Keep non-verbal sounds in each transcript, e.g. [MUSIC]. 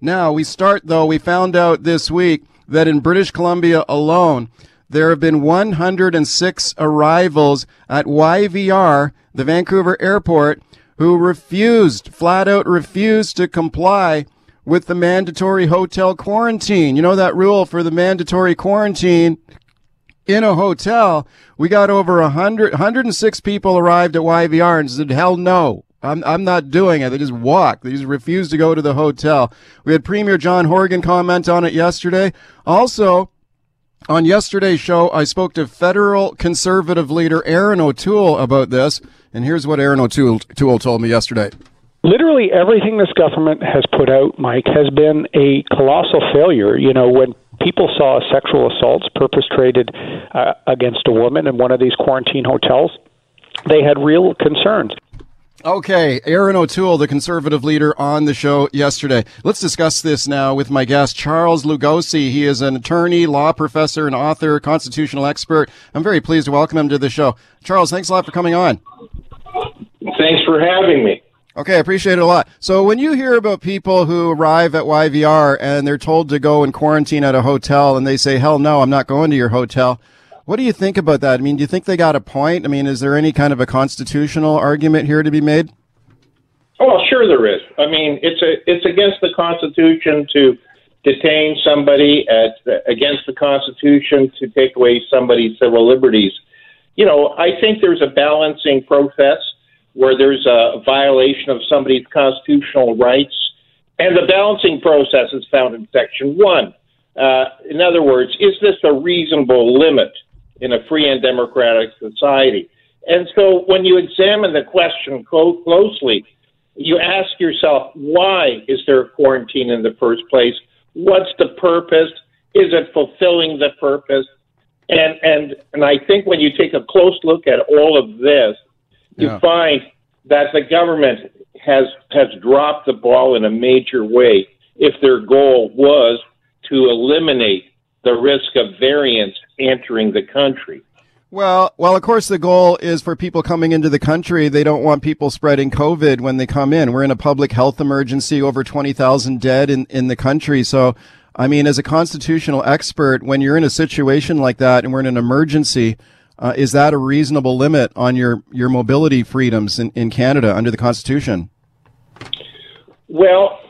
Now, we start though, we found out this week that in British Columbia alone, there have been 106 arrivals at YVR, the Vancouver airport, who refused, flat out refused to comply with the mandatory hotel quarantine. You know that rule for the mandatory quarantine in a hotel. We got over 100, 106 people arrived at YVR and said, hell no. I'm, I'm not doing it. They just walked. They just refused to go to the hotel. We had Premier John Horgan comment on it yesterday. Also, on yesterday's show, I spoke to federal conservative leader Erin O'Toole about this. And here's what O'Toole, O'Toole told me yesterday. Literally everything this government has put out, Mike, has been a colossal failure. You know, when people saw sexual assaults perpetrated uh, against a woman in one of these quarantine hotels, they had real concerns. Okay, Erin O'Toole, the conservative leader on the show yesterday. Let's discuss this now with my guest, Charles Lugosi. He is an attorney, law professor, and author, constitutional expert. I'm very pleased to welcome him to the show. Charles, thanks a lot for coming on. Thanks for having me. Okay, I appreciate it a lot. So when you hear about people who arrive at YVR and they're told to go and quarantine at a hotel and they say, hell no, I'm not going to your hotel. What do you think about that? I mean, do you think they got a point? I mean, is there any kind of a constitutional argument here to be made? Oh, well, sure there is. I mean, it's a it's against the Constitution to detain somebody at against the Constitution to take away somebody's civil liberties. You know, I think there's a balancing process where there's a violation of somebody's constitutional rights, and the balancing process is found in Section One. Uh, in other words, is this a reasonable limit in a free and democratic society. And so when you examine the question clo- closely, you ask yourself, why is there a quarantine in the first place? What's the purpose? Is it fulfilling the purpose? And and and I think when you take a close look at all of this, you yeah. find that the government has has dropped the ball in a major way if their goal was to eliminate the risk of variants entering the country. Well, well, of course, the goal is for people coming into the country. They don't want people spreading COVID when they come in. We're in a public health emergency, over 20,000 dead in, in the country. So, I mean, as a constitutional expert, when you're in a situation like that and we're in an emergency, uh, is that a reasonable limit on your, your mobility freedoms in, in Canada under the Constitution? Well,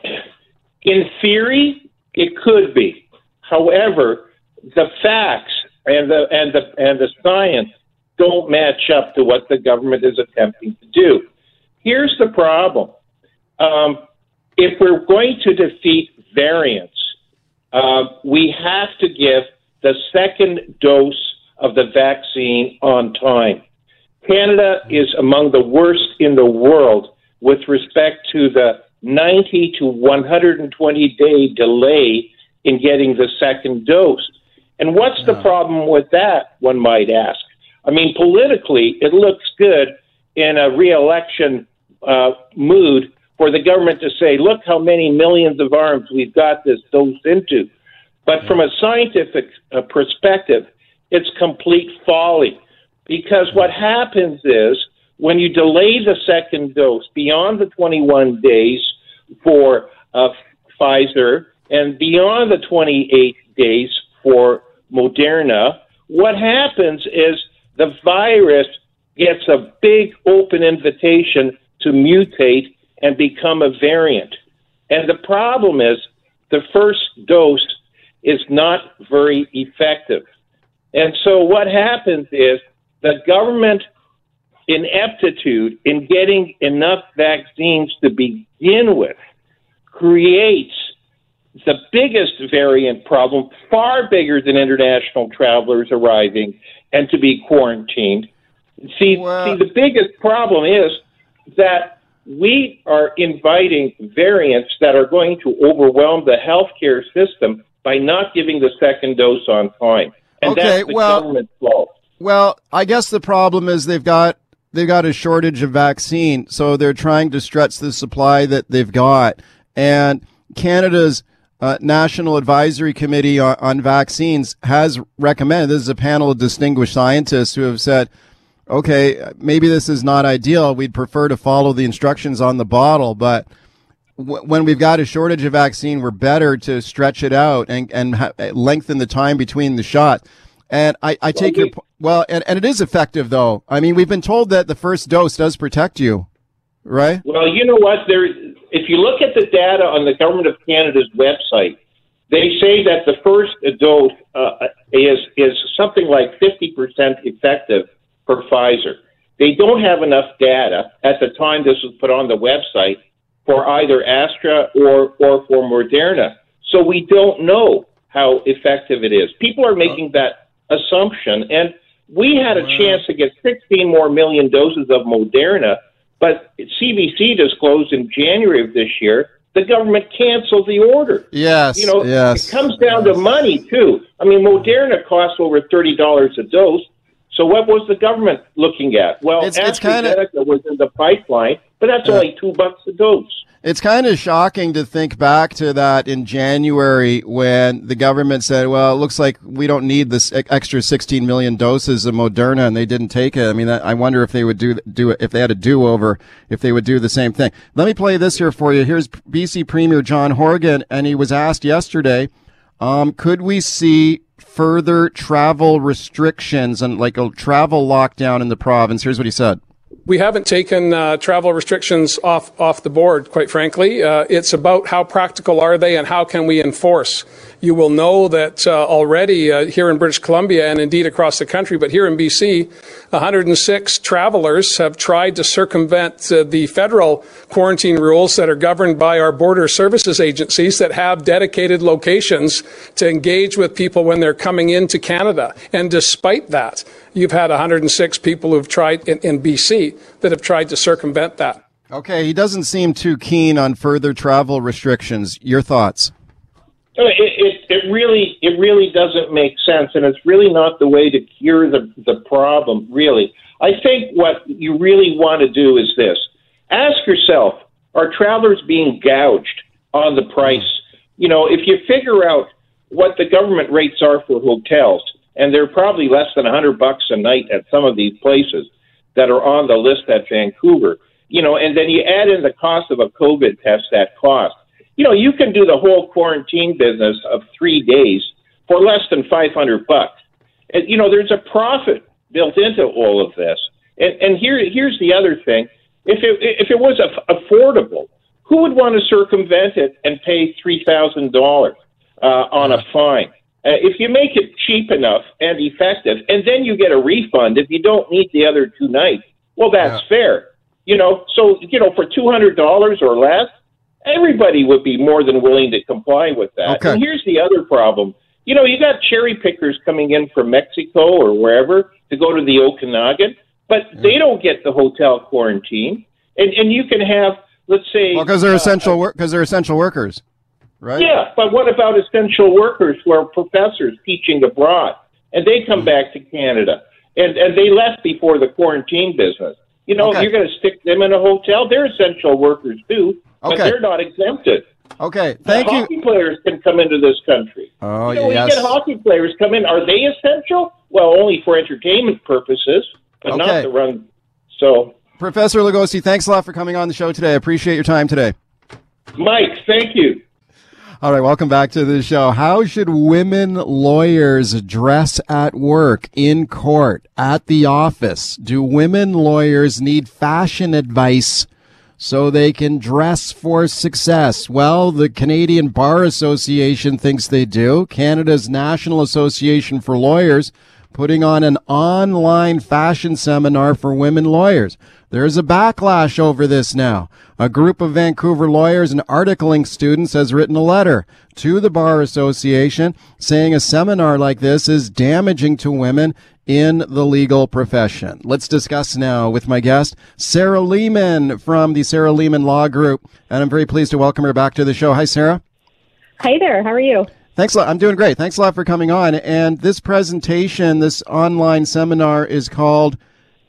in theory, it could be. However, the facts and the and the and the science don't match up to what the government is attempting to do. Here's the problem: um, if we're going to defeat variants, uh, we have to give the second dose of the vaccine on time. Canada is among the worst in the world with respect to the 90 to 120 day delay in getting the second dose. And what's the problem with that, one might ask? I mean, politically, it looks good in a reelection uh, mood for the government to say, look how many millions of arms we've got this dose into. But from a scientific uh, perspective, it's complete folly. Because what happens is when you delay the second dose beyond the 21 days for uh, Pfizer and beyond the 28 days for Moderna, what happens is the virus gets a big open invitation to mutate and become a variant. And the problem is the first dose is not very effective. And so what happens is the government ineptitude in getting enough vaccines to begin with creates the biggest variant problem, far bigger than international travelers arriving and to be quarantined. See, well, see, the biggest problem is that we are inviting variants that are going to overwhelm the healthcare system by not giving the second dose on time. And okay, that's the well, government's fault. Well, I guess the problem is they've got they've got a shortage of vaccine, so they're trying to stretch the supply that they've got. And Canada's uh, National Advisory Committee on, on, Vaccines has recommended. This is a panel of distinguished scientists who have said, okay, maybe this is not ideal. We'd prefer to follow the instructions on the bottle, but w- when we've got a shortage of vaccine, we're better to stretch it out and and ha- lengthen the time between the shot. And I, I take Well, your po- well, and, and it is effective though. I mean, we've been told that the first dose does protect you, right? Well, you know what? There, if you look at the data on the government of Canada's website, they say that the first dose uh, is is something like fifty percent effective for Pfizer. They don't have enough data at the time this was put on the website for either Astra or or for Moderna, so we don't know how effective it is. People are making that assumption, and we had a chance to get 16 more million doses of Moderna, but CBC disclosed in January of this year the government canceled the order. Yes. You know, yes. it comes down to money too. I mean, Moderna costs over thirty dollars a dose. So what was the government looking at? Well, It's- it's kinda- AstraZeneca was in the pipeline, but that's only two bucks a dose. It's kind of shocking to think back to that in January when the government said, well, it looks like we don't need this extra 16 million doses of Moderna and they didn't take it. I mean, I wonder if they would do, do it, if they had a do over, if they would do the same thing. Let me play this here for you. Here's BC Premier John Horgan and he was asked yesterday, um, could we see further travel restrictions and like a travel lockdown in the province? Here's what he said. We haven't taken uh, travel restrictions off off the board, quite frankly. Uh, it's about how practical are they and how can we enforce. You will know that uh, already uh, here in British Columbia and indeed across the country, but here in BC, 106 travelers have tried to circumvent uh, the federal quarantine rules that are governed by our border services agencies that have dedicated locations to engage with people when they're coming into Canada. And despite that, you've had 106 people who've tried in, in BC that have tried to circumvent that. Okay. He doesn't seem too keen on further travel restrictions. Your thoughts? It, it, it really it really doesn't make sense, and it's really not the way to cure the the problem. Really, I think what you really want to do is this: ask yourself, are travelers being gouged on the price? You know, if you figure out what the government rates are for hotels, and they're probably less than a hundred bucks a night at some of these places that are on the list at Vancouver. You know, and then you add in the cost of a COVID test that cost you know, you can do the whole quarantine business of three days for less than 500 bucks. And, you know, there's a profit built into all of this. And, and here, here's the other thing. If it, if it was aff- affordable, who would want to circumvent it and pay $3,000 uh, on a fine? Uh, if you make it cheap enough and effective, and then you get a refund if you don't need the other two nights, well, that's fair. You know, so, you know, for $200 or less, everybody would be more than willing to comply with that. Okay. And here's the other problem. You know, you got cherry pickers coming in from Mexico or wherever to go to the Okanagan, but they don't get the hotel quarantine. And and you can have, let's say, Well, because they're uh, essential work, because they're essential workers, right? yeah, but what about essential workers who are professors teaching abroad, and they come back to Canada, and and they left before the quarantine business. You know, Okay. you're going to stick them in a hotel. They're essential workers too, but Okay. they're not exempted. Okay. Thank you. hockey players can come into this country. Oh, you know, yes. we get hockey players come in. Are they essential? Well, only for entertainment purposes, but Okay. not to run. So, Professor Lugosi, thanks a lot for coming on the show today. I appreciate your time today. Mike, thank you. All right, welcome back to the show. How should women lawyers dress at work, in court, at the office? Do women lawyers need fashion advice so they can dress for success? Well, the Canadian Bar Association thinks they do. Canada's National Association for Lawyers putting on an online fashion seminar for women lawyers. There's a backlash over this now. A group of Vancouver lawyers and articling students has written a letter to the Bar Association saying a seminar like this is damaging to women in the legal profession. Let's discuss now with my guest, Sarah Leamon from the Sarah Leamon Law Group. And I'm very pleased to welcome her back to the show. Hi, Sarah. Hi there. How are you? Thanks a lot. I'm doing great. Thanks a lot for coming on. And this presentation, this online seminar is called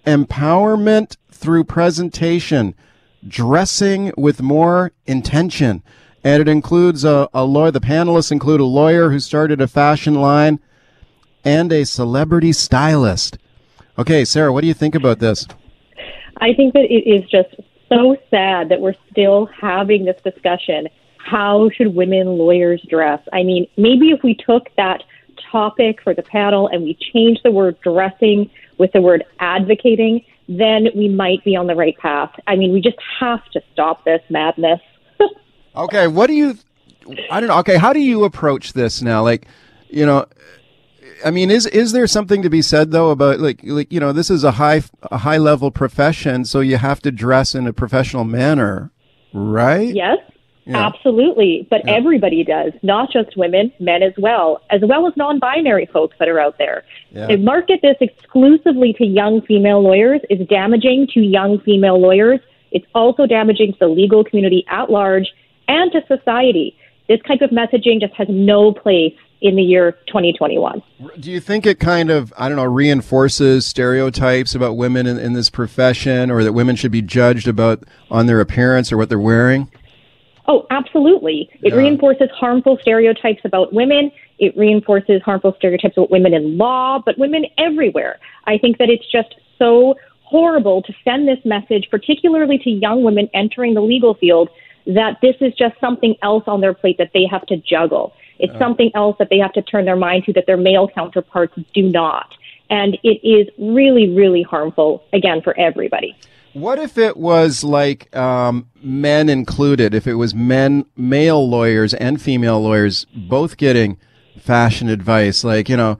Empowerment Through Presentation Dressing with More Intention. And it includes a, a lawyer, the panelists include a lawyer who started a fashion line and a celebrity stylist. Okay, Sarah, what do you think about this? I think that it is just so sad that we're still having this discussion. How should women lawyers dress? I mean, maybe if we took that topic for the panel and we changed the word dressing with the word advocating, then we might be on the right path. I mean, we just have to stop this madness. [LAUGHS] okay, what do you I don't know. Okay, how do you approach this now? Like, you know, I mean, is is there something to be said though about like like you know this is a high a high level profession, so you have to dress in a professional manner, right? Yes, yeah. absolutely. But yeah. everybody does, not just women, men as well, as well as non-binary folks that are out there. Yeah. To market this exclusively to young female lawyers is damaging to young female lawyers. It's also damaging to the legal community at large and to society. This type of messaging just has no place in the year 2021. Do you think it kind of, I don't know, reinforces stereotypes about women in, in this profession or that women should be judged about on their appearance or what they're wearing? Oh, absolutely. It yeah. reinforces harmful stereotypes about women. It reinforces harmful stereotypes about women in law, but women everywhere. I think that it's just so horrible to send this message, particularly to young women entering the legal field, that this is just something else on their plate that they have to juggle. It's something else that they have to turn their mind to that their male counterparts do not. And it is really, really harmful, again, for everybody. What if it was like um, men included? If it was men, male lawyers and female lawyers both getting fashion advice, like you know,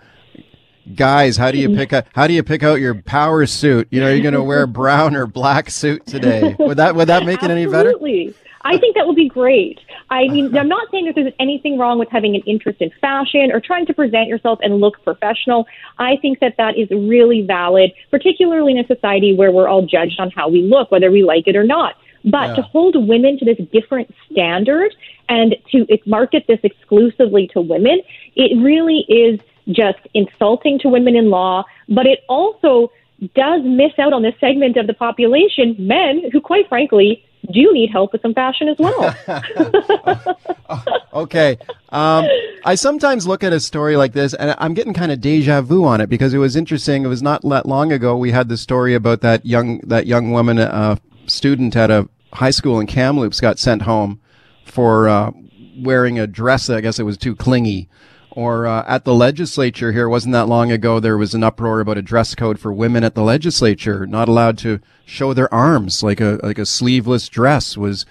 guys, how do you pick out how do you pick out your power suit? You know, you're going to wear a [LAUGHS] brown or black suit today. Would that would that make it any better? Absolutely. I think that would be great. I mean, I'm not saying that there's anything wrong with having an interest in fashion or trying to present yourself and look professional. I think that that is really valid, particularly in a society where we're all judged on how we look, whether we like it or not. But yeah. to hold women to this different standard and to market this exclusively to women, it really is just insulting to women in law, but it also does miss out on this segment of the population, men who, quite frankly, do you need help with some fashion as well. [LAUGHS] [LAUGHS] okay. Um, I sometimes look at a story like this and I'm getting kind of deja vu on it because it was interesting. It was not that long ago we had the story about that young that young woman, uh, student at a high school in Kamloops, got sent home for uh, wearing a dress. That I guess it was too clingy or uh, at the legislature here wasn't that long ago there was an uproar about a dress code for women at the legislature not allowed to show their arms like a like a sleeveless dress was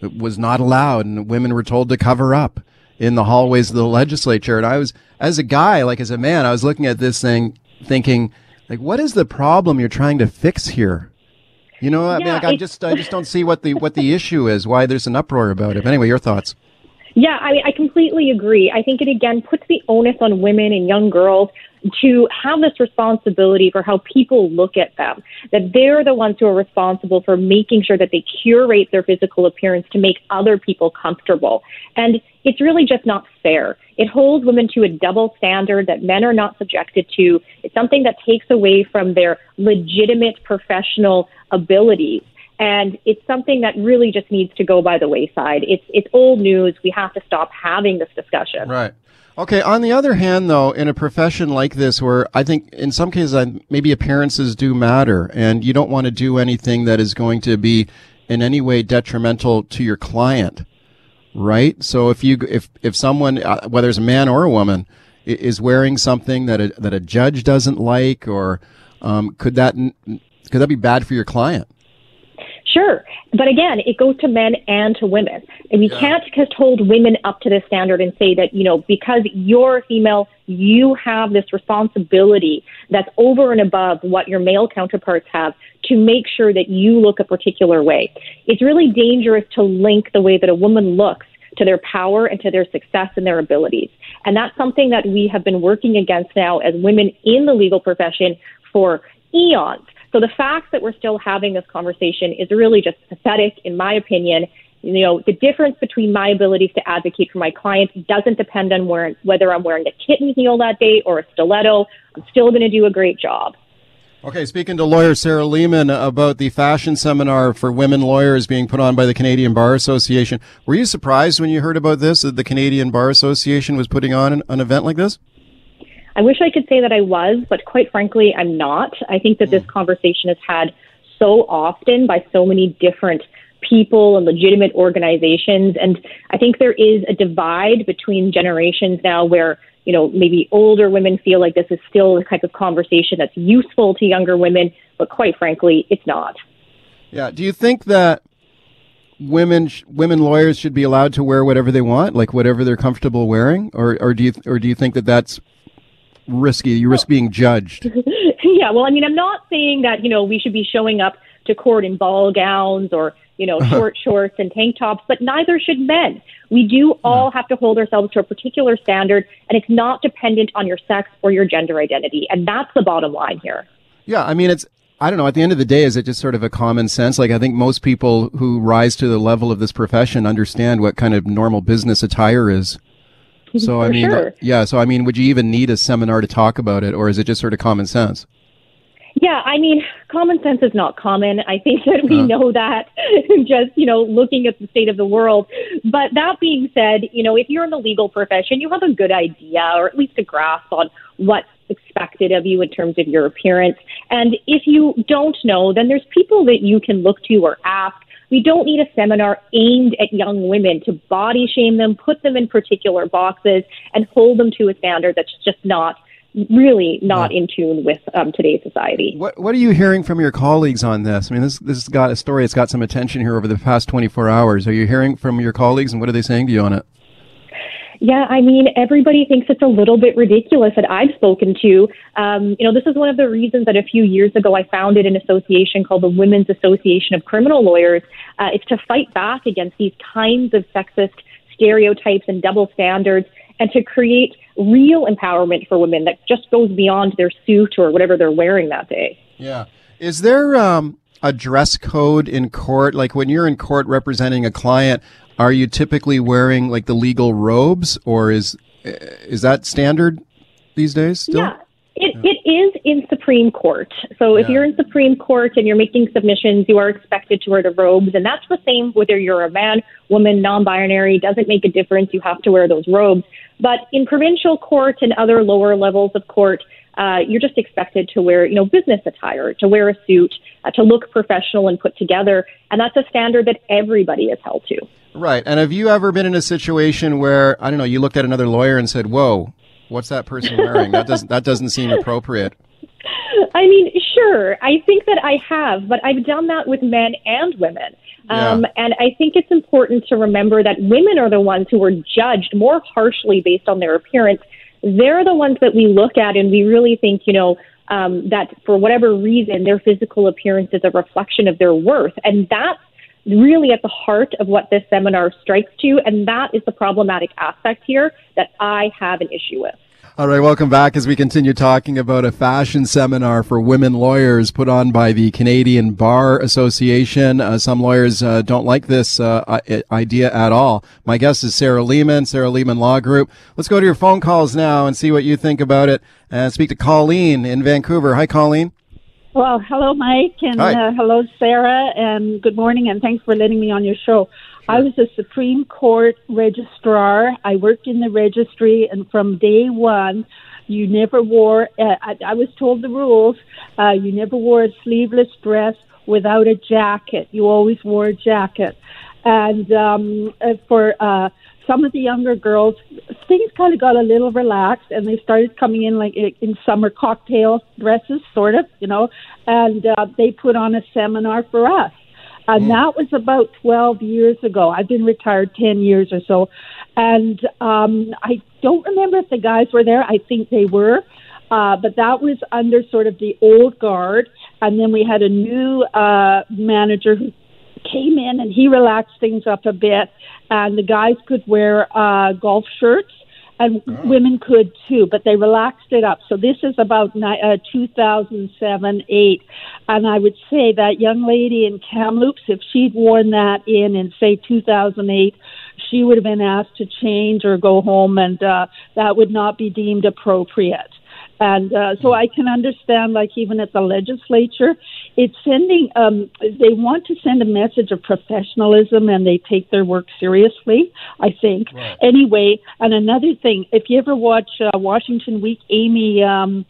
was not allowed and women were told to cover up in the hallways of the legislature. And I was as a guy like as a man I was looking at this thing thinking like what is the problem you're trying to fix here? You know I mean like I just I just don't see what the what the issue is why there's an uproar about it. But anyway your thoughts yeah, I mean, I completely agree. I think it again puts the onus on women and young girls to have this responsibility for how people look at them, that they're the ones who are responsible for making sure that they curate their physical appearance to make other people comfortable. And it's really just not fair. It holds women to a double standard that men are not subjected to. It's something that takes away from their legitimate professional abilities. And it's something that really just needs to go by the wayside. It's it's old news. We have to stop having this discussion. Right. Okay. On the other hand, though, in a profession like this, where I think in some cases maybe appearances do matter, and you don't want to do anything that is going to be in any way detrimental to your client, right? So if you if if someone, uh, whether it's a man or a woman, is wearing something that a, that a judge doesn't like, or um, could that could that be bad for your client? Sure. But again, it goes to men and to women. And we yeah. can't just hold women up to this standard and say that, you know, because you're female, you have this responsibility that's over and above what your male counterparts have to make sure that you look a particular way. It's really dangerous to link the way that a woman looks to their power and to their success and their abilities. And that's something that we have been working against now as women in the legal profession for eons. So the fact that we're still having this conversation is really just pathetic, in my opinion. You know, the difference between my abilities to advocate for my clients doesn't depend on where, whether I'm wearing a kitten heel that day or a stiletto. I'm still going to do a great job. Okay, speaking to lawyer Sarah Leamon about the fashion seminar for women lawyers being put on by the Canadian Bar Association, were you surprised when you heard about this that the Canadian Bar Association was putting on an, an event like this? I wish I could say that I was, but quite frankly, I'm not. I think that this hmm. conversation has had so often by so many different people and legitimate organizations. And I think there is a divide between generations now where, you know, maybe older women feel like this is still the type of conversation that's useful to younger women, but quite frankly, it's not. Yeah. Do you think that women women lawyers should be allowed to wear whatever they want, like whatever they're comfortable wearing, or or do you or do you think that that's risky? You risk being judged. [LAUGHS] yeah. Well, I mean, I'm not saying that you know we should be showing up to court in ball gowns or you know uh-huh. short shorts and tank tops, but neither should men. We do all have to hold ourselves to a particular standard, and it's not dependent on your sex or your gender identity, and that's the bottom line here. Yeah, I mean, it's I don't know. At the end of the day, is it just sort of a common sense? Like, I think most people who rise to the level of this profession understand what kind of normal business attire is. [LAUGHS] So, I mean, sure. yeah. So, I mean, would you even need a seminar to talk about it, or is it just sort of common sense? Yeah, I mean, common sense is not common. I think that we uh-huh. know that [LAUGHS] just, you know, looking at the state of the world. But that being said, you know, if you're in the legal profession, you have a good idea or at least a grasp on what's expected of you in terms of your appearance. And if you don't know, then there's people that you can look to or ask. We don't need a seminar aimed at young women to body shame them, put them in particular boxes, and hold them to a standard that's just not really not in tune with um, today's society. What What are you hearing from your colleagues on this? I mean, this this has got a story. It's got some attention here over the past 24 hours. Are you hearing from your colleagues, and what are they saying to you on it? Yeah, I mean, everybody thinks it's a little bit ridiculous that I've spoken to. Um, you know, this is one of the reasons that a few years ago I founded an association called the Women's Association of Criminal Lawyers. Uh, it's to fight back against these kinds of sexist stereotypes and double standards and to create real empowerment for women that just goes beyond their suit or whatever they're wearing that day. Yeah. Is there um, a dress code in court? Like when you're in court representing a client, are you typically wearing like the legal robes, or is is that standard these days? Still? Yeah. It, it is in Supreme Court. So if Yeah. you're in Supreme Court and you're making submissions, you are expected to wear the robes. And that's the same whether you're a man, woman, non binary, doesn't make a difference. You have to wear those robes. But in provincial court and other lower levels of court, uh, you're just expected to wear, you know, business attire, to wear a suit, uh, to look professional and put together. And that's a standard that everybody is held to. Right. And have you ever been in a situation where I don't know, you looked at another lawyer and said, "Whoa, what's that person wearing? that doesn't that doesn't seem appropriate." I mean, sure. I think that I have, but I've done that with men and women. Um, Yeah. And I think it's important to remember that women are the ones who are judged more harshly based on their appearance. They're the ones that we look at and we really think, you know, um, that for whatever reason, their physical appearance is a reflection of their worth. And that's really at the heart of what this seminar strikes to. And that is the problematic aspect here that I have an issue with. All right, welcome back as we continue talking about a fashion seminar for women lawyers put on by the Canadian Bar Association. Uh, some lawyers uh, don't like this uh, idea at all. My guest is Sarah Leamon, Sarah Leamon Law Group. Let's go to your phone calls now and see what you think about it. And speak to Colleen in Vancouver. Hi, Colleen. Well, hello, Mike, and uh, hello, Sarah, and good morning, and thanks for letting me on your show. I was a Supreme Court registrar. I worked in the registry, and from day one, you never wore. Uh, I, I was told the rules. Uh, you never wore a sleeveless dress without a jacket. You always wore a jacket, and um, uh, for uh, some of the younger girls, things kind of got a little relaxed, and they started coming in like in summer cocktail dresses, sort of, you know, and uh, they put on a seminar for us. And that was about 12 years ago. I've been retired 10 years or so. And um, I don't remember if the guys were there. I think they were. Uh, but that was under sort of the old guard. And then we had a new uh, manager who came in and he relaxed things up a bit. And the guys could wear uh, golf shirts and women could too, but they relaxed it up. So this is about ni- uh, 2007, 8. And I would say that young lady in Kamloops, if she'd worn that in, in say 2008, she would have been asked to change or go home, and uh, that would not be deemed appropriate. And uh, so I can understand, like even at the legislature, it's sending. Um, they want to send a message of professionalism, and they take their work seriously. I think. Anyway, and another thing, if you ever watch uh, Washington Week, Amy. Um,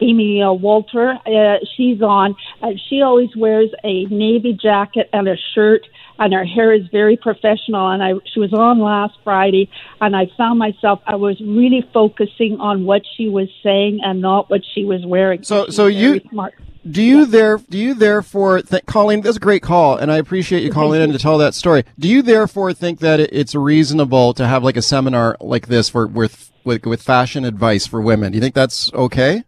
Amy uh, Walter. Uh, she's on. Uh, she always wears a navy jacket and a shirt, and her hair is very professional. And I, she was on last Friday, and I found myself I was really focusing on what she was saying and not what she was wearing. So, so you smart. do you there do you therefore think Colleen? That's a great call, and I appreciate you calling in to tell that story. Do you therefore think that it, it's reasonable to have like a seminar like this for with with with fashion advice for women? Do you think that's okay?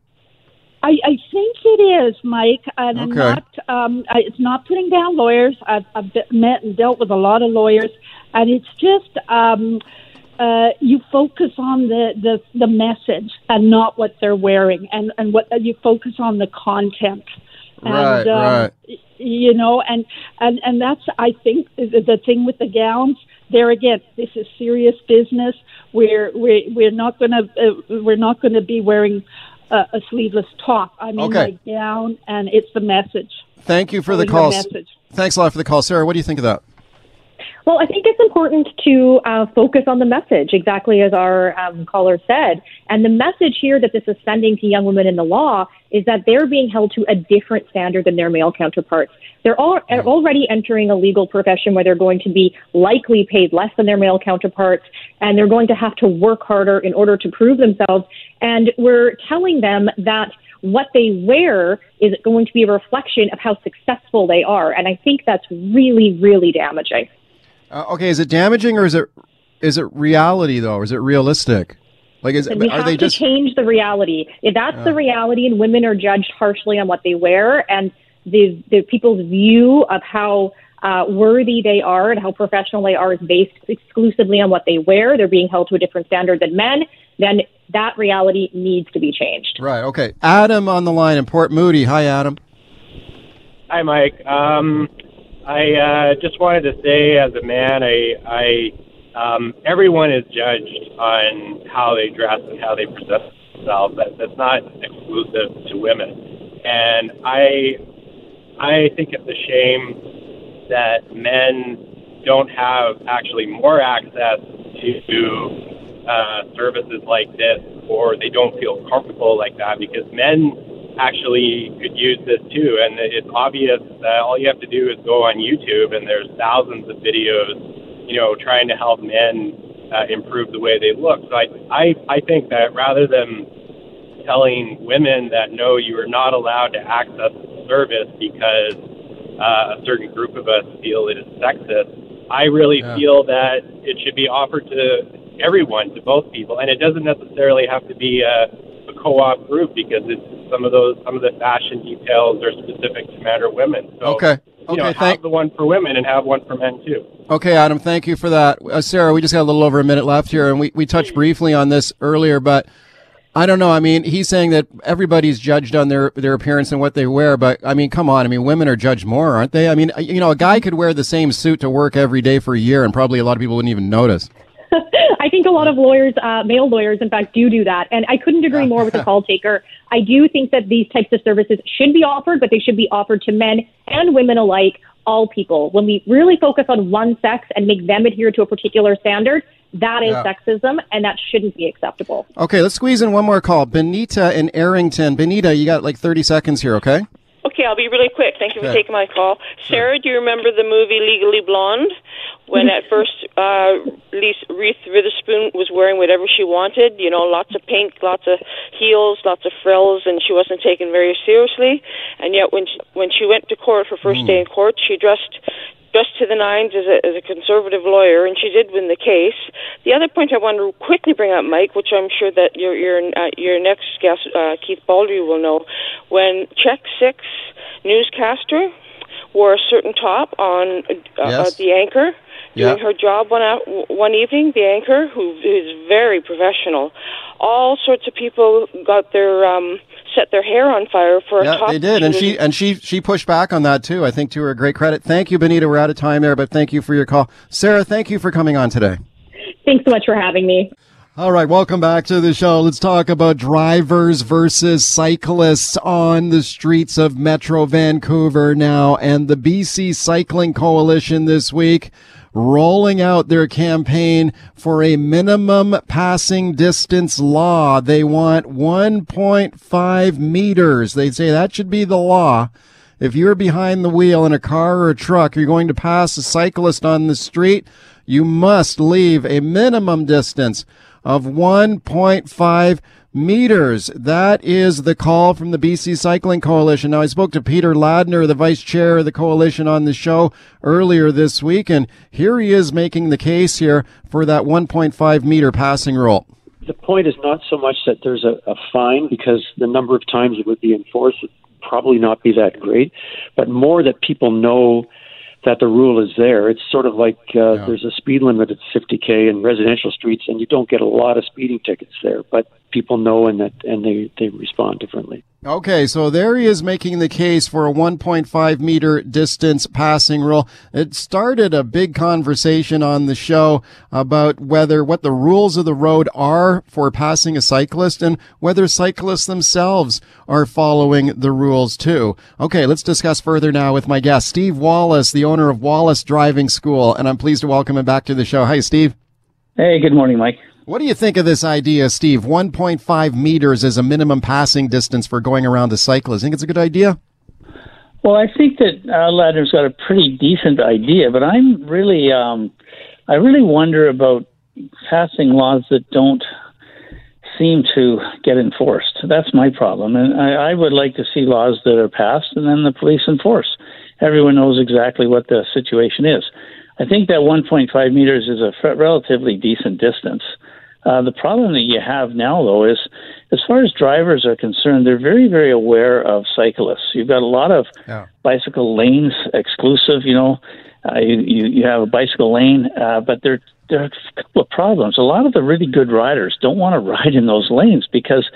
I, I think it is, Mike, and I'm not. Um, I, it's not putting down lawyers. I've, I've met and dealt with a lot of lawyers, and it's just um, uh, you focus on the, the the message and not what they're wearing, and and what you focus on the content. Right, um, right. You know, and and and that's I think the, the thing with the gowns. There again, this is serious business. We're we're we're not gonna uh, we're not gonna be wearing a, a sleeveless top. I mean, Okay. my gown, and it's the message. Thank you for the call. message. Thanks a lot for the call, Sarah. What do you think of that? Well, I think it's important to uh, focus on the message, exactly as our um, caller said. And the message here that this is sending to young women in the law is that they're being held to a different standard than their male counterparts. They're all, are already entering a legal profession where they're going to be likely paid less than their male counterparts, and they're going to have to work harder in order to prove themselves. And we're telling them that what they wear is going to be a reflection of how successful they are. And I think that's really, really damaging. Uh, okay, is it damaging or is it is it reality though? Or is it realistic? Like, is And we are have they to just change the reality. If that's the reality, and women are judged harshly on what they wear, and the the people's view of how uh, worthy they are and how professional they are is based exclusively on what they wear. They're being held to a different standard than men. Then that reality needs to be changed. right? Okay, Adam on the line in Port Moody. Hi, Adam. Hi, Mike. Um, I uh, just wanted to say, as a man, I, I um, everyone is judged on how they dress and how they present themselves. That, that's not exclusive to women, and I, I think it's a shame that men don't have actually more access to uh, services like this, or they don't feel comfortable like that because men actually could use this too. And it's obvious that all you have to do is go on YouTube, and there's thousands of videos, you know, trying to help men uh, improve the way they look. So I, I, I think that rather than telling women that no, you are not allowed to access the service because uh, a certain group of us feel it is sexist. I really Yeah. feel that it should be offered to everyone, to both people, and it doesn't necessarily have to be a, a co-op group because it's some of those some of the fashion details are specific to men or women. So, Okay. you know, Okay, thank- have the one for women and have one for men too. Okay, Adam, thank you for that. Uh, Sarah, we just got a little over a minute left here, and we, we touched briefly on this earlier, but I don't know. I mean, he's saying that everybody's judged on their, their appearance and what they wear, but I mean, come on. I mean, women are judged more, aren't they? I mean, you know, a guy could wear the same suit to work every day for a year, and probably a lot of people wouldn't even notice. [LAUGHS] I think a lot of lawyers, uh, male lawyers, in fact, do do that. And I couldn't agree more with the [LAUGHS] call taker. I do think that these types of services should be offered, but they should be offered to men and women alike, all people. When we really focus on one sex and make them adhere to a particular standard, that is Yeah. sexism, and that shouldn't be acceptable. Okay, let's squeeze in one more call. Benita in Arrington. Benita, you got like 30 seconds here, okay? Okay, I'll be really quick. Thank you for Okay. taking my call. Sarah, do you remember the movie Legally Blonde? When at [LAUGHS] first uh, Reese Witherspoon was wearing whatever she wanted, you know, lots of pink, lots of heels, lots of frills, and she wasn't taken very seriously. And yet, when she, when she went to court for first day in court, she dressed dressed to the nines as a, as a conservative lawyer, and she did win the case. The other point I want to quickly bring up, Mike, which I'm sure that your your uh, your next guest, uh, Keith Baldrey, will know, when CHEK Six newscaster wore a certain top on uh, Yes. uh, the anchor doing Yeah. her job one out, one evening. The anchor, who is very professional, all sorts of people got their um, set their hair on fire for a Yeah, they did, and she and she she pushed back on that too. I think to her great credit. Thank you, Benita. We're out of time there, but thank you for your call, Sarah. Thank you for coming on today. Thanks so much for having me. All right, welcome back to the show. Let's talk about drivers versus cyclists on the streets of Metro Vancouver now. And the BC Cycling Coalition this week rolling out their campaign for a minimum passing distance law. They want 1.5 meters. They say that should be the law. If you're behind the wheel in a car or a truck, you're going to pass a cyclist on the street, you must leave a minimum distance of 1.5 meters. That is the call from the BC Cycling Coalition. Now, I spoke to Peter Ladner, the vice chair of the coalition, on the show earlier this week, and here he is making the case here for that 1.5 meter passing rule. The point is not so much that there's a, a fine because the number of times it would be enforced would probably not be that great, but more that people know that the rule is there. It's sort of like uh, yeah. there's a speed limit at 50k in residential streets, and you don't get a lot of speeding tickets there, but people know and that and they they respond differently. Okay, so there he is making the case for a 1.5 meter distance passing rule. It started a big conversation on the show about whether what the rules of the road are for passing a cyclist and whether cyclists themselves are following the rules too. Okay, let's discuss further now with my guest, Steve Wallace, the owner of Wallace Driving School, and I'm pleased to welcome him back to the show. Hi, Steve. Hey, good morning, Mike. What do you think of this idea, Steve? 1.5 meters is a minimum passing distance for going around a cyclist. Think it's a good idea? Well, I think that uh, Ladner's got a pretty decent idea, but I'm really, um, I really wonder about passing laws that don't seem to get enforced. That's my problem, and I, I would like to see laws that are passed and then the police enforce. Everyone knows exactly what the situation is. I think that 1.5 meters is a relatively decent distance. Uh, the problem that you have now, though, is as far as drivers are concerned, they're very, very aware of cyclists. You've got a lot of yeah. bicycle lanes exclusive. You know, uh, you, you you have a bicycle lane, uh, but there there are a couple of problems. A lot of the really good riders don't want to [LAUGHS] ride in those lanes because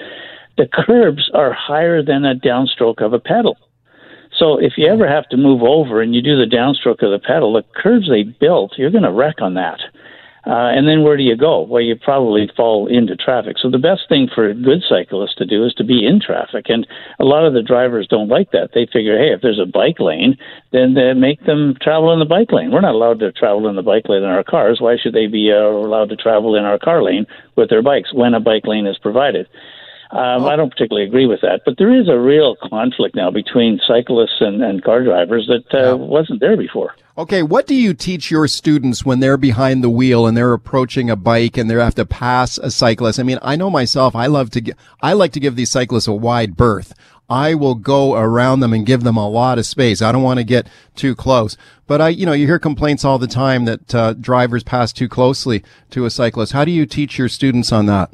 the curbs are higher than a downstroke of a pedal. So if you ever have to move over and you do the downstroke of the pedal, the curves they built, you're going to wreck on that. Uh, and then where do you go? Well, you probably fall into traffic. So the best thing for a good cyclist to do is to be in traffic. And a lot of the drivers don't like that. They figure, hey, if there's a bike lane, then they make them travel in the bike lane. We're not allowed to travel in the bike lane in our cars. Why should they be uh, allowed to travel in our car lane with their bikes when a bike lane is provided? Um, I don't particularly agree with that, but there is a real conflict now between cyclists and, and car drivers that uh, wasn't there before. Okay, what do you teach your students when they're behind the wheel and they're approaching a bike and they have to pass a cyclist? I mean, I know myself, I love to I like to give these cyclists a wide berth. I will go around them and give them a lot of space. I don't want to get too close. But I, you know, you hear complaints all the time that uh, drivers pass too closely to a cyclist. How do you teach your students on that?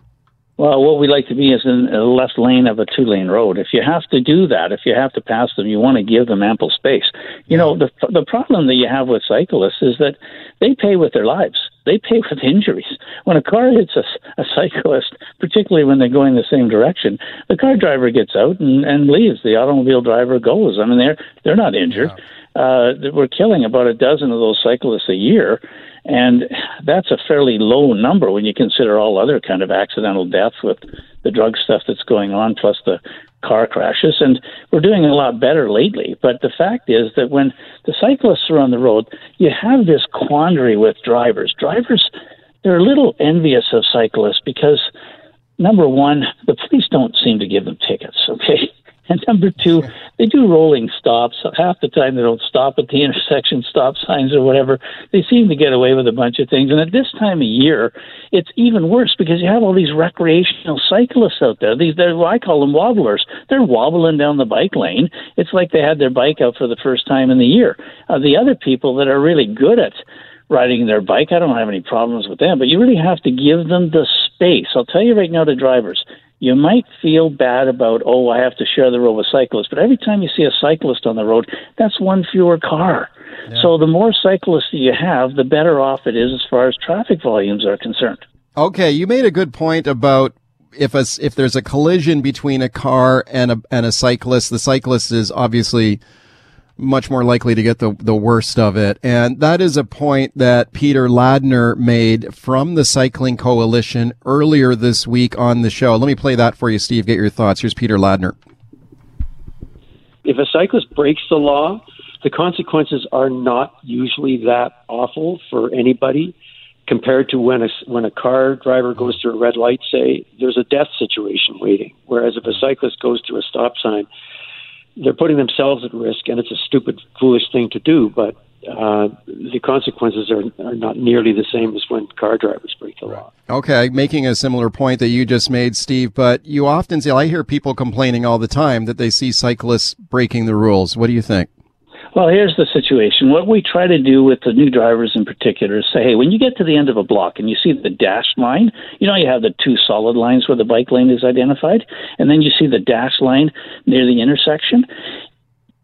Well, what we like to be is in a left lane of a two lane road. If you have to do that, if you have to pass them, you want to give them ample space. You know, the, the problem that you have with cyclists is that they pay with their lives. They pay with injuries. When a car hits a, a cyclist, particularly when they're going the same direction, the car driver gets out and, and leaves. The automobile driver goes. I mean, they're they're not injured. Yeah. Uh, we're killing about a dozen of those cyclists a year and that's a fairly low number when you consider all other kind of accidental deaths with the drug stuff that's going on, plus the car crashes. And we're doing a lot better lately. But the fact is that when the cyclists are on the road, you have this quandary with drivers. Drivers, they're a little envious of cyclists because, number one, the police don't seem to give them tickets, [LAUGHS] okay? And number two, they do rolling stops. Half the time they don't stop at the [LAUGHS] intersection, stop signs or whatever. They seem to get away with a bunch of things. And at this time of year, it's even worse because you have all these recreational cyclists out there. These, they're, I call them wobblers. They're wobbling down the bike lane. It's like they had their bike out for the first time in the year. Uh, the other people that are really good at riding their bike, I don't have any problems with them, but you really have to give them the space. I'll tell you right now to drivers, you might feel bad about, oh, I have to share the road with cyclists. But every time you see a cyclist on the road, that's one fewer car. Yeah. So the more cyclists you have, the better off it is as far as traffic volumes are concerned. Okay, you made a good point about if a, if there's a collision between a car and a and a cyclist, the cyclist is obviously much more likely to get the, the worst of it. And that is a point that Peter Ladner made from the Cycling Coalition earlier this week on the show. Let me play that for you, Steve. Get your thoughts. Here's Peter Ladner. If a cyclist breaks the law, the consequences are not usually that awful for anybody compared to when a when a car driver goes through a red light. Say there's a death situation waiting, whereas if a cyclist goes through a stop sign, they're putting themselves at risk, and it's a stupid, foolish thing to do, but uh, the consequences are, are not nearly the same as when car drivers break the law. Okay, making a similar point that you just made, Steve, but you often see, I hear people complaining all the time that they see cyclists breaking the rules. What do you think? Well, here's the situation. What we try to do with the new drivers in particular is say, hey, when you get to the end of a block and you see the dashed line, you know, you have the two solid lines where the bike lane is identified, and then you see the dashed line near the intersection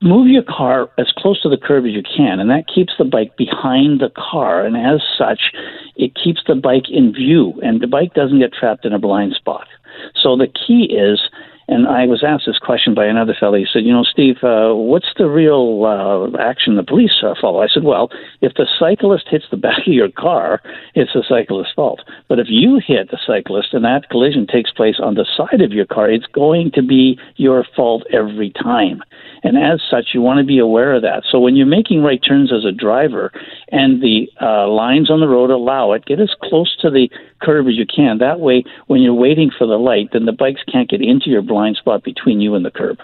move your car as close to the curb as you can, and that keeps the bike behind the car. And as such, it keeps the bike in view, and the bike doesn't get trapped in a blind spot. So the key is and I was asked this question by another fellow. He said, "You know, Steve, uh, what's the real uh, action the police uh, follow?" I said, "Well, if the cyclist hits the back of your car, it's the cyclist's fault. But if you hit the cyclist and that collision takes place on the side of your car, it's going to be your fault every time. And as such, you want to be aware of that. So when you're making right turns as a driver and the uh, lines on the road allow it, get as close to the curb as you can. That way, when you're waiting for the light, then the bikes can't get into your blind spot between you and the curb.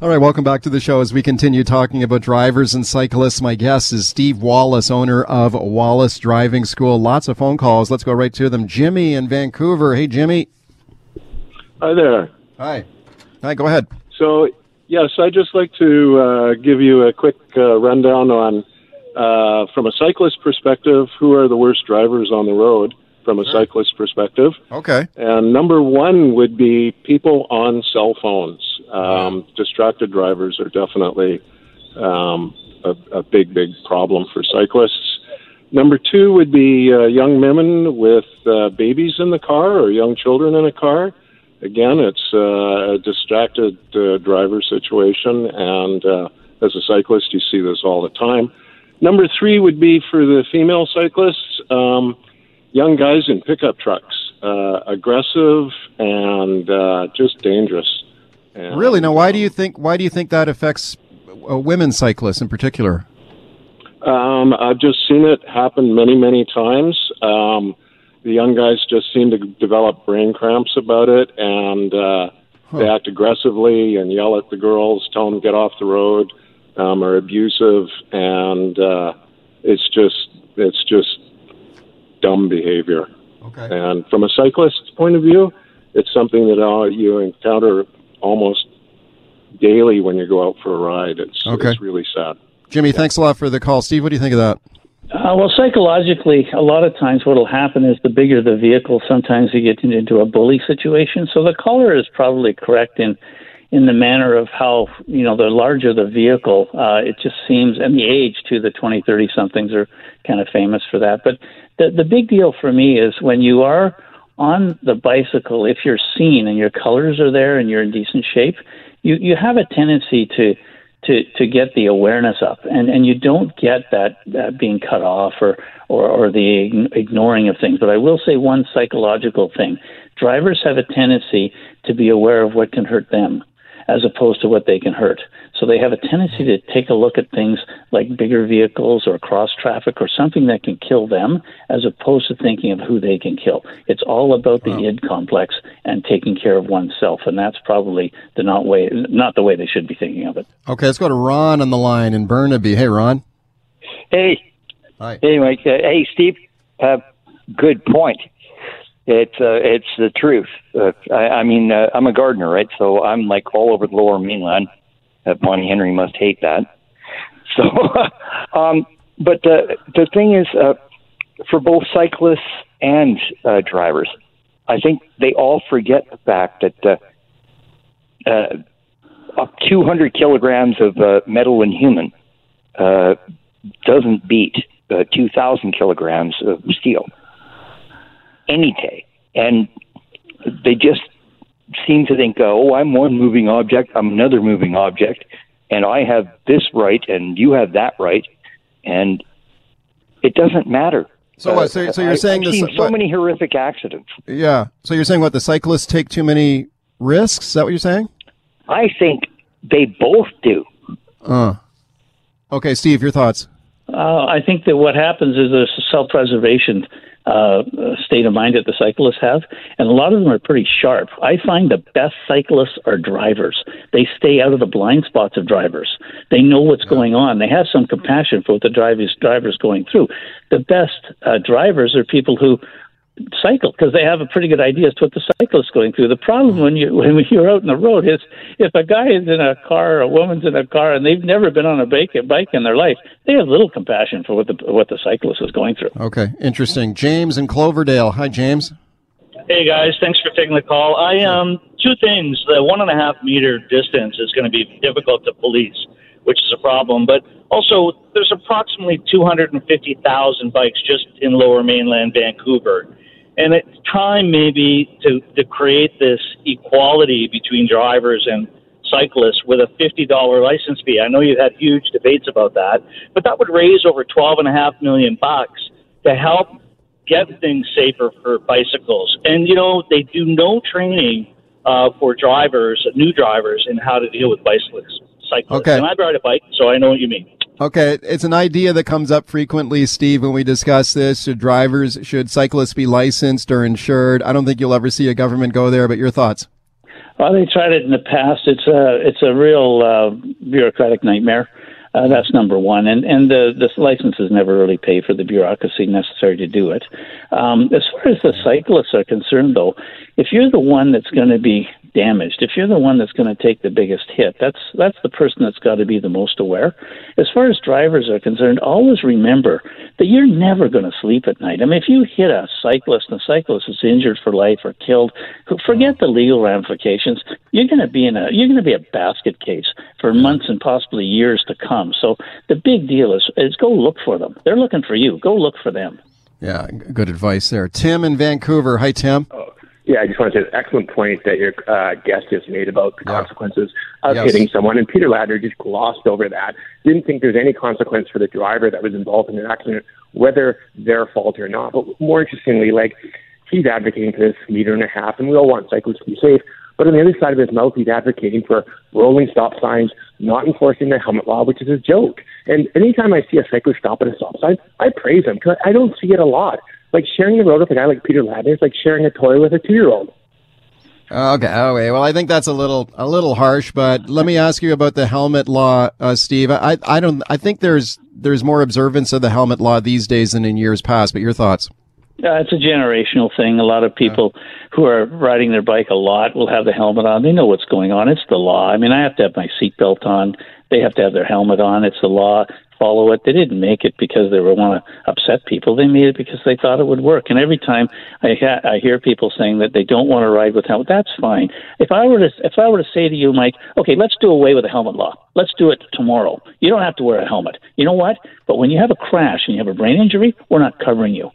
All right, welcome back to the show as we continue talking about drivers and cyclists. My guest is Steve Wallace, owner of Wallace Driving School. Lots of phone calls. Let's go right to them. Jimmy in Vancouver. Hey, Jimmy. Hi there. Hi. Hi, go ahead. So, yes, I'd just like to uh, give you a quick uh, rundown on, uh, from a cyclist perspective, who are the worst drivers on the road from a cyclist perspective. Okay. And number one would be people on cell phones. Um, distracted drivers are definitely um, a, a big, big problem for cyclists. Number two would be uh, young women with uh, babies in the car or young children in a car. Again, it's uh, a distracted uh, driver situation, and uh, as a cyclist, you see this all the time. Number three would be for the female cyclists. Um, young guys in pickup trucks, uh, aggressive and uh, just dangerous. And, really? Now, why do you think why do you think that affects uh, women cyclists in particular? Um, I've just seen it happen many, many times. Um, the young guys just seem to develop brain cramps about it, and uh, huh. they act aggressively and yell at the girls, tell them to get off the road, um, are abusive, and uh, it's just it's just dumb behavior. Okay. And from a cyclist's point of view, it's something that uh, you encounter almost daily when you go out for a ride. It's, okay. it's really sad. Jimmy, yeah. thanks a lot for the call. Steve, what do you think of that? Uh, well, psychologically, a lot of times what will happen is the bigger the vehicle, sometimes you get into a bully situation. So the caller is probably correct in in the manner of how you know the larger the vehicle, uh, it just seems, and the age too. The twenty, thirty somethings are kind of famous for that. But the the big deal for me is when you are on the bicycle, if you're seen and your colors are there and you're in decent shape, you you have a tendency to to to get the awareness up, and and you don't get that, that being cut off or, or or the ignoring of things. But I will say one psychological thing: drivers have a tendency to be aware of what can hurt them as opposed to what they can hurt. So they have a tendency to take a look at things like bigger vehicles or cross traffic or something that can kill them as opposed to thinking of who they can kill. It's all about the wow. id complex and taking care of oneself and that's probably the not way not the way they should be thinking of it. Okay, let's go to Ron on the line in Burnaby. Hey Ron. Hey. Hi. Hey Mike. Uh, hey Steve. Uh, good point. It's uh, it's the truth. Uh, I, I mean, uh, I'm a gardener, right? So I'm like all over the Lower Mainland. Uh, Bonnie Henry must hate that. [LAUGHS] So, [LAUGHS] um, but the the thing is, uh, for both cyclists and uh, drivers, I think they all forget the fact that uh, uh, up 200 kilograms of uh, metal in human uh, doesn't beat uh, 2,000 kilograms of steel any day. And they just seem to think, oh, I'm one moving object, I'm another moving object, and I have this right and you have that right, and it doesn't matter. So what? So, so you're saying I've this, seen so what? many horrific accidents. Yeah. So you're saying what? The cyclists take too many risks? Is that what you're saying? I think they both do. Uh. Okay, Steve, your thoughts. Uh, I think that what happens is there's a self-preservation uh, state of mind that the cyclists have, and a lot of them are pretty sharp. I find the best cyclists are drivers. They stay out of the blind spots of drivers. They know what's going on. They have some compassion for what the drivers drivers going through. The best uh, drivers are people who cycle because they have a pretty good idea as to what the cyclist's going through. The problem when you when [LAUGHS] you're out in the road is if a guy is in a car or a woman's in a car and they've never been on a bike bike in their life, they have little compassion for what the what the cyclist is going through. Okay, interesting. James in Cloverdale. Hi, James. Hey guys, thanks for taking the call. I um two things. The one and a half meter distance is going to be difficult to police, which is a problem. But also, there's approximately 250,000 bikes just in Lower Mainland Vancouver and it's time maybe to, to create this equality between drivers and cyclists with a $50 license fee. I know you've had huge debates about that, but that would raise over 12 and a half million bucks to help get things safer for bicycles. And you know, they do no training uh, for drivers, new drivers, in how to deal with bicyclists, cyclists. Okay. And I ride a bike, so I know what you mean. Okay, it's an idea that comes up frequently, Steve, when we discuss this. Should drivers, should cyclists be licensed or insured? I don't think you'll ever see a government go there, but your thoughts? Well, they tried it in the past. It's a it's a real uh, bureaucratic nightmare. Uh, that's number one, and and the the licenses never really pay for the bureaucracy necessary to do it. Um, as far as the cyclists are concerned, though, if you're the one that's going to be damaged. If you're the one that's going to take the biggest hit, that's that's the person that's got to be the most aware. As far as drivers are concerned, always remember that you're never going to sleep at night. I mean, if you hit a cyclist and the cyclist is injured for life or killed, forget the legal ramifications. You're going to be in a you're going to be a basket case for months and possibly years to come. So the big deal is is go look for them. They're looking for you. Go look for them. Yeah, good advice there. Tim in Vancouver. Hi, Tim. Oh. Yeah, I just want to say an excellent point that your uh, guest just made about the yeah. consequences of yes. hitting someone. And Peter Ladner just glossed over that. Didn't think there's any consequence for the driver that was involved in an accident, whether their fault or not. But more interestingly, like he's advocating for this meter and a half, and we all want cyclists to be safe. But on the other side of his mouth, he's advocating for rolling stop signs, not enforcing the helmet law, which is a joke. And anytime I see a cyclist stop at a stop sign, I praise him because I don't see it a lot like sharing the road with a guy like Peter Ladner is like sharing a toy with a two year old. Okay. Okay. Well, I think that's a little a little harsh, but let me ask you about the helmet law, uh, Steve. I I don't. I think there's there's more observance of the helmet law these days than in years past. But your thoughts? Uh, it's a generational thing. A lot of people yeah. who are riding their bike a lot will have the helmet on. They know what's going on. It's the law. I mean, I have to have my seatbelt on. They have to have their helmet on. It's the law follow it. They didn't make it because they were want to upset people. They made it because they thought it would work. And every time I ha- I hear people saying that they don't want to ride with helmet, that's fine. If I were to if I were to say to you, Mike, okay, let's do away with the helmet law. Let's do it tomorrow. You don't have to wear a helmet. You know what? But when you have a crash and you have a brain injury, we're not covering you.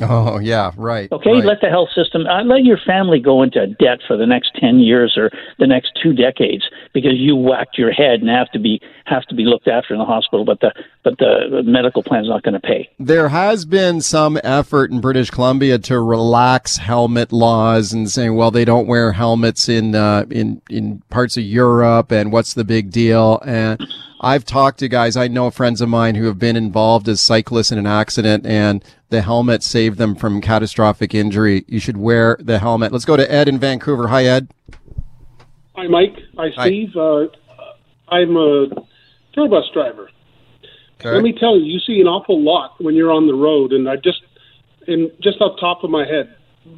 Oh yeah, right. Okay, right. let the health system uh, let your family go into debt for the next ten years or the next two decades because you whacked your head and have to be have to be looked after in the hospital, but the but the medical plan's not going to pay. There has been some effort in British Columbia to relax helmet laws and saying, well, they don't wear helmets in uh, in in parts of Europe, and what's the big deal? And I've talked to guys I know, friends of mine who have been involved as cyclists in an accident, and the helmet saved them from catastrophic injury. You should wear the helmet. Let's go to Ed in Vancouver. Hi, Ed. Hi, Mike. Hi, Steve. Hi. Uh, I'm a tour bus driver. Okay. Let me tell you, you see an awful lot when you're on the road, and I just, in just off top of my head,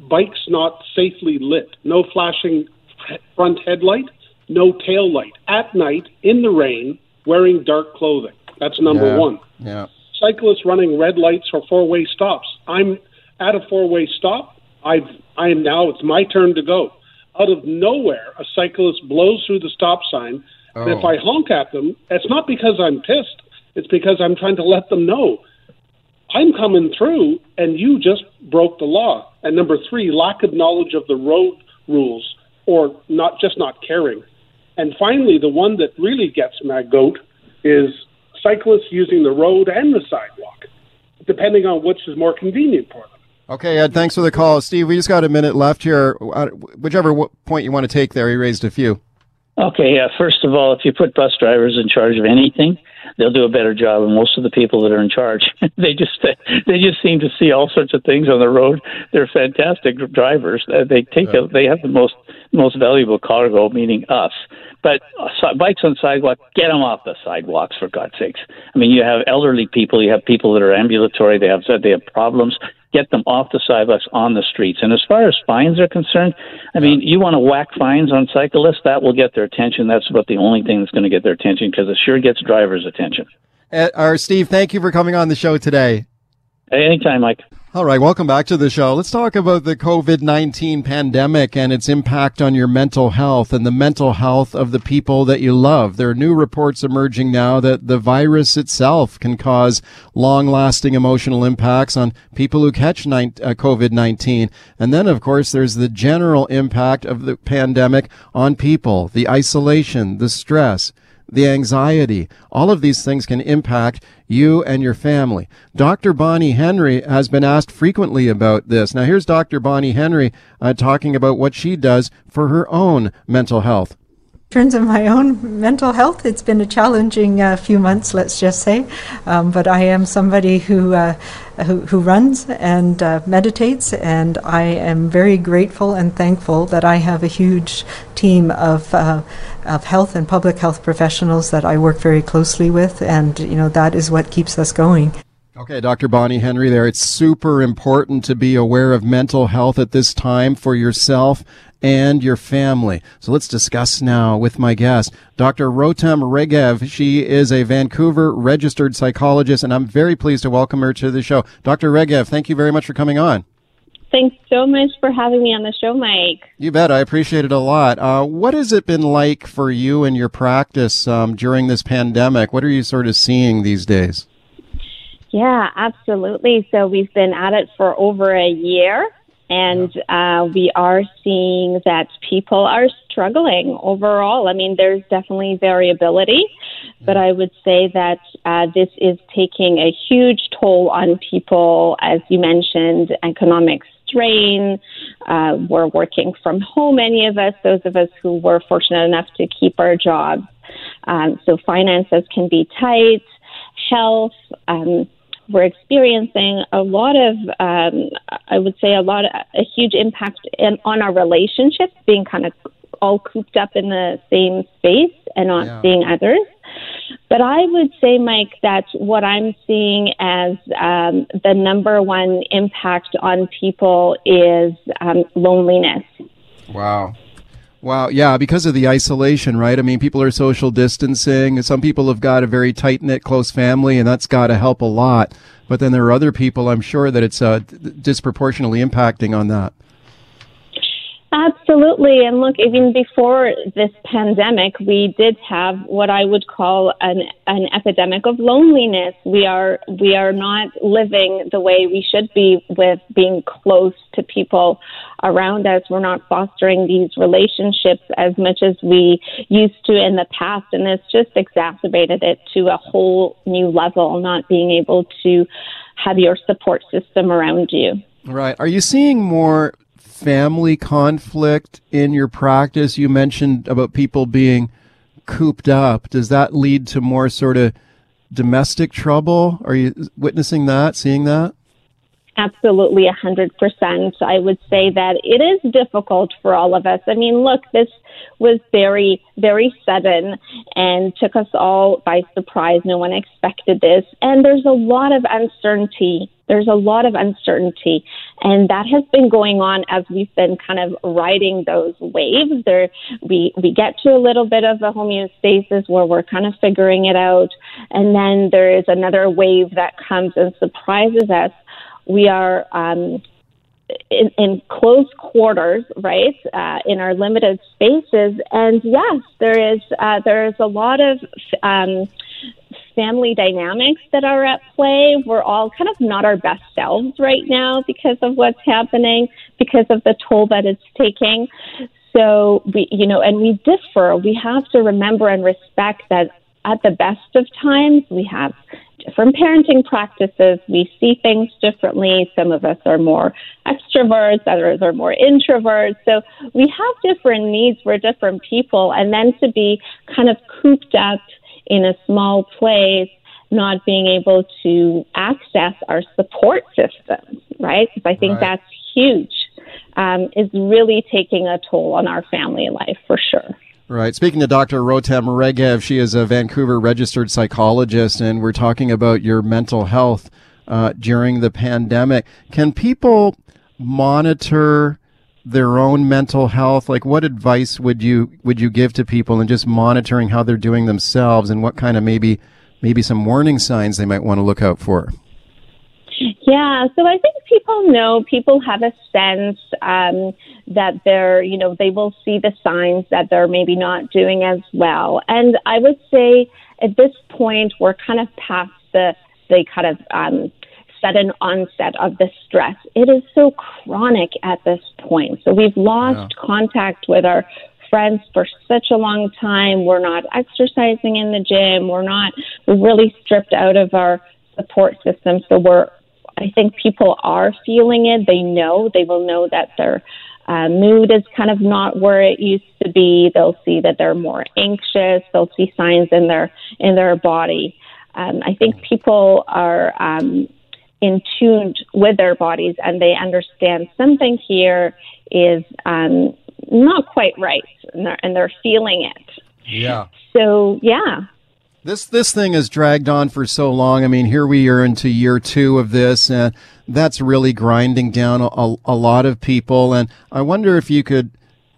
bikes not safely lit, no flashing front headlight, no tail light at night in the rain, wearing dark clothing. That's number yeah. one. Yeah cyclists running red lights or four way stops. I'm at a four way stop. I've I am now it's my turn to go. Out of nowhere, a cyclist blows through the stop sign, oh. and if oh. I honk at them, it's not because I'm pissed. It's because I'm trying to let them know I'm coming through, and you just broke the law. And number three, lack of knowledge of the road rules, or not just not caring. And finally, the one that really gets my goat is cyclists using the road and the sidewalk, depending on which is more convenient for them. Okay, Ed, thanks for the call. Steve, we just got a minute left here. Uh, whichever point you want to take there, he raised a few. Okay, uh, first of all, if you put bus drivers in charge of anything, they'll do a better job. And most of the people that are in charge, [LAUGHS] they just they just seem to see all sorts of things on the road. They're fantastic drivers. Uh, they take a, they have the most most valuable cargo, meaning us. But uh, bikes on sidewalk, get them off the sidewalks for God's sakes. I mean, you have elderly people, you have people that are ambulatory, they have they have problems get them off the sidewalks on the streets. And as far as fines are concerned, I mean, you want to whack fines on cyclists, that will get their attention. That's about the only thing that's going to get their attention because it sure gets drivers' attention. Uh, our Steve, thank you for coming on the show today. Anytime, Mike. All right, welcome back to the show. Let's talk about the COVID 19 pandemic and its impact on your mental health and the mental health of the people that you love. There are new reports emerging now that the virus itself can cause long lasting emotional impacts on people who catch uh, COVID 19. And then, of course, there's the general impact of the pandemic on people, the isolation, the stress the anxiety. All of these things can impact you and your family. Dr. Bonnie Henry has been asked frequently about this. Now, here's Dr. Bonnie Henry uh, talking about what she does for her own mental health. In terms of my own mental health, it's been a challenging uh, few months, let's just say. Um, but I am somebody who, uh, who, who, runs and uh, meditates, and I am very grateful and thankful that I have a huge team of, uh, of health and public health professionals that I work very closely with, and you know that is what keeps us going. Okay, Dr. Bonnie Henry there. It's super important to be aware of mental health at this time for yourself and your family. So let's discuss now with my guest, Dr. Rotem Regev. She is a Vancouver registered psychologist, and I'm very pleased to welcome her to the show. Dr. Regev, thank you very much for coming on. Thanks so much for having me on the show, Mike. You bet. I appreciate it a lot. Uh, what has it been like for you and your practice um, during this pandemic? What are you sort of seeing these days? Yeah, absolutely. So we've been at it for over a year. And uh, we are seeing that people are struggling overall. I mean, there's definitely variability, but I would say that uh, this is taking a huge toll on people, as you mentioned, economic strain. Uh, we're working from home, any of us, those of us who were fortunate enough to keep our jobs. Um, so finances can be tight, health. Um, we're experiencing a lot of, um, I would say, a lot of a huge impact in, on our relationships, being kind of all cooped up in the same space and not yeah. seeing others. But I would say, Mike, that what I'm seeing as um, the number one impact on people is um, loneliness. Wow. Wow, yeah, because of the isolation, right? I mean, people are social distancing. Some people have got a very tight knit, close family, and that's got to help a lot. But then there are other people, I'm sure, that it's uh, disproportionately impacting on that. Absolutely. And look, even before this pandemic, we did have what I would call an, an epidemic of loneliness. We are, we are not living the way we should be with being close to people around us. We're not fostering these relationships as much as we used to in the past. And it's just exacerbated it to a whole new level, not being able to have your support system around you. Right. Are you seeing more family conflict in your practice? You mentioned about people being cooped up. Does that lead to more sort of domestic trouble? Are you witnessing that, seeing that? Absolutely, 100%. I would say that it is difficult for all of us. I mean, look, this was very, very sudden and took us all by surprise. No one expected this. And there's a lot of uncertainty. There's a lot of uncertainty. And that has been going on as we've been kind of riding those waves. There, we, we get to a little bit of a homeostasis where we're kind of figuring it out. And then there is another wave that comes and surprises us. We are, um, in, in close quarters, right, uh, in our limited spaces. And yes, there is uh, there is a lot of um, family dynamics that are at play. We're all kind of not our best selves right now because of what's happening, because of the toll that it's taking. So we, you know, and we differ. We have to remember and respect that at the best of times, we have different parenting practices. We see things differently. Some of us are more extroverts, others are more introverts. So we have different needs. We're different people. And then to be kind of cooped up in a small place, not being able to access our support systems, right? Because I think Right. that's huge, um, is really taking a toll on our family life for sure. Right. Speaking to Dr. Rotem Regev, she is a Vancouver registered psychologist, and we're talking about your mental health uh, during the pandemic. Can people monitor their own mental health? Like, what advice would you would you give to people in just monitoring how they're doing themselves, and what kind of maybe maybe some warning signs they might want to look out for? Yeah, so I think people know, people have a sense um, that they're, you know, they will see the signs that they're maybe not doing as well. And I would say at this point, we're kind of past the, the kind of um, sudden onset of the stress. It is so chronic at this point. So we've lost contact with our friends for such a long time. We're not exercising in the gym. We're not, we're really stripped out of our support system. So we're, I think people are feeling it. They know, they will know that their uh, mood is kind of not where it used to be. They'll see that they're more anxious. They'll see signs in their, in their body. Um, I think people are, um, in tune with their bodies and they understand something here is um, not quite right and they're, and they're feeling it. Yeah. So, yeah. This this thing has dragged on for so long. I mean, here we are into year two of this, and that's really grinding down a, a lot of people. And I wonder if you could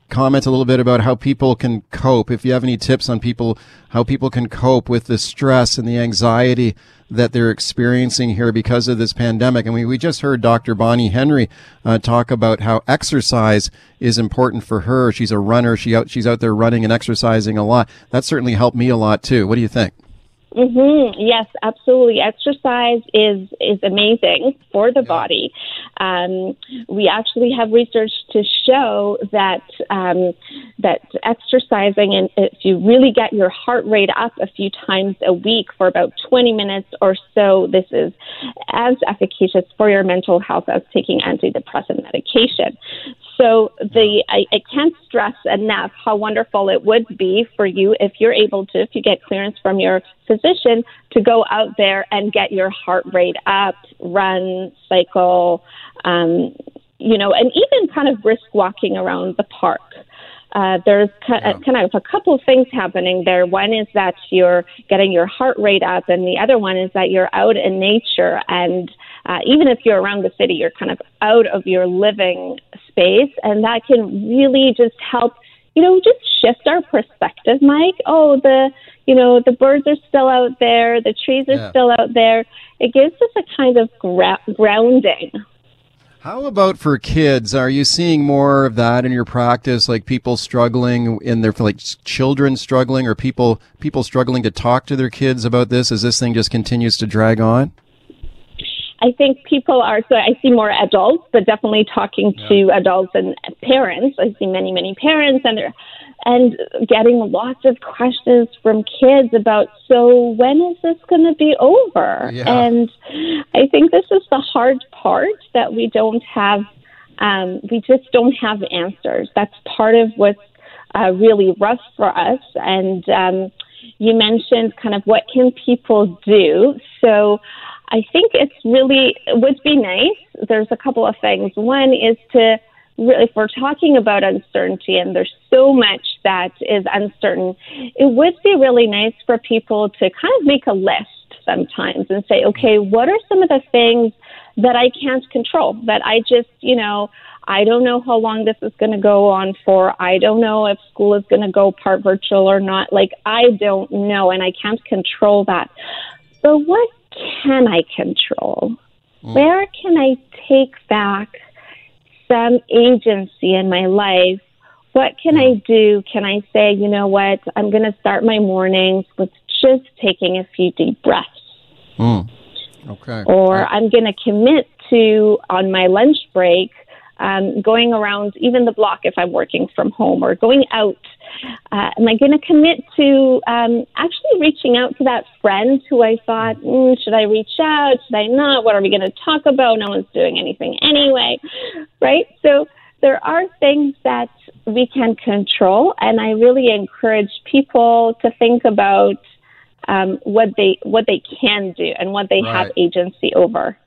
comment a little bit about how people can cope. If you have any tips on people, how people can cope with the stress and the anxiety that they're experiencing here because of this pandemic. And we, we just heard Dr. Bonnie Henry uh, talk about how exercise is important for her. She's a runner. She out, she's out there running and exercising a lot. That certainly helped me a lot too. What do you think? hmm Yes, absolutely. Exercise is is amazing for the body. Um, we actually have research to show that um, that exercising and if you really get your heart rate up a few times a week for about 20 minutes or so, this is as efficacious for your mental health as taking antidepressant medication. So the I, I can't stress enough how wonderful it would be for you if you're able to, if you get clearance from your physician, to go out there and get your heart rate up, run, cycle, um, you know, and even kind of brisk walking around the park. Uh, there's kind of, kind of a couple of things happening there. One is that you're getting your heart rate up, and the other one is that you're out in nature. And uh, even if you're around the city, you're kind of out of your living space, and that can really just help, you know, just shift our perspective, Mike. Oh, the, you know, the birds are still out there, the trees are Yeah. still out there. It gives us a kind of gra- grounding. How about for kids? Are you seeing more of that in your practice? Like people struggling in their like children struggling, or people people struggling to talk to their kids about this as this thing just continues to drag on? I think people are so I see more adults, but definitely talking to adults and parents. I see many, many parents and they're and getting lots of questions from kids about so when is this going to be over? Yeah. And I think this is the hard part that we don't have. Um, we just don't have answers. That's part of what's uh, really rough for us. And um, you mentioned kind of what can people do. So I think it's really it would be nice. There's a couple of things. One is to if we're talking about uncertainty and there's so much that is uncertain, it would be really nice for people to kind of make a list sometimes and say, okay, what are some of the things that I can't control that I just, you know, I don't know how long this is going to go on for. I don't know if school is going to go part virtual or not. Like, I don't know, and I can't control that. But what can I control? Mm. Where can I take back some agency in my life? What can I do? Can I say, you know what? I'm going to start my mornings with just taking a few deep breaths. Mm. Okay. Or I'm going to commit to, on my lunch break, um, going around even the block if I'm working from home or going out. Uh, am I going to commit to um, actually reaching out to that friend who I thought, mm, should I reach out? Should I not? What are we going to talk about? No one's doing anything anyway, right? So there are things that we can control, and I really encourage people to think about um, what they what they can do and what they have agency over.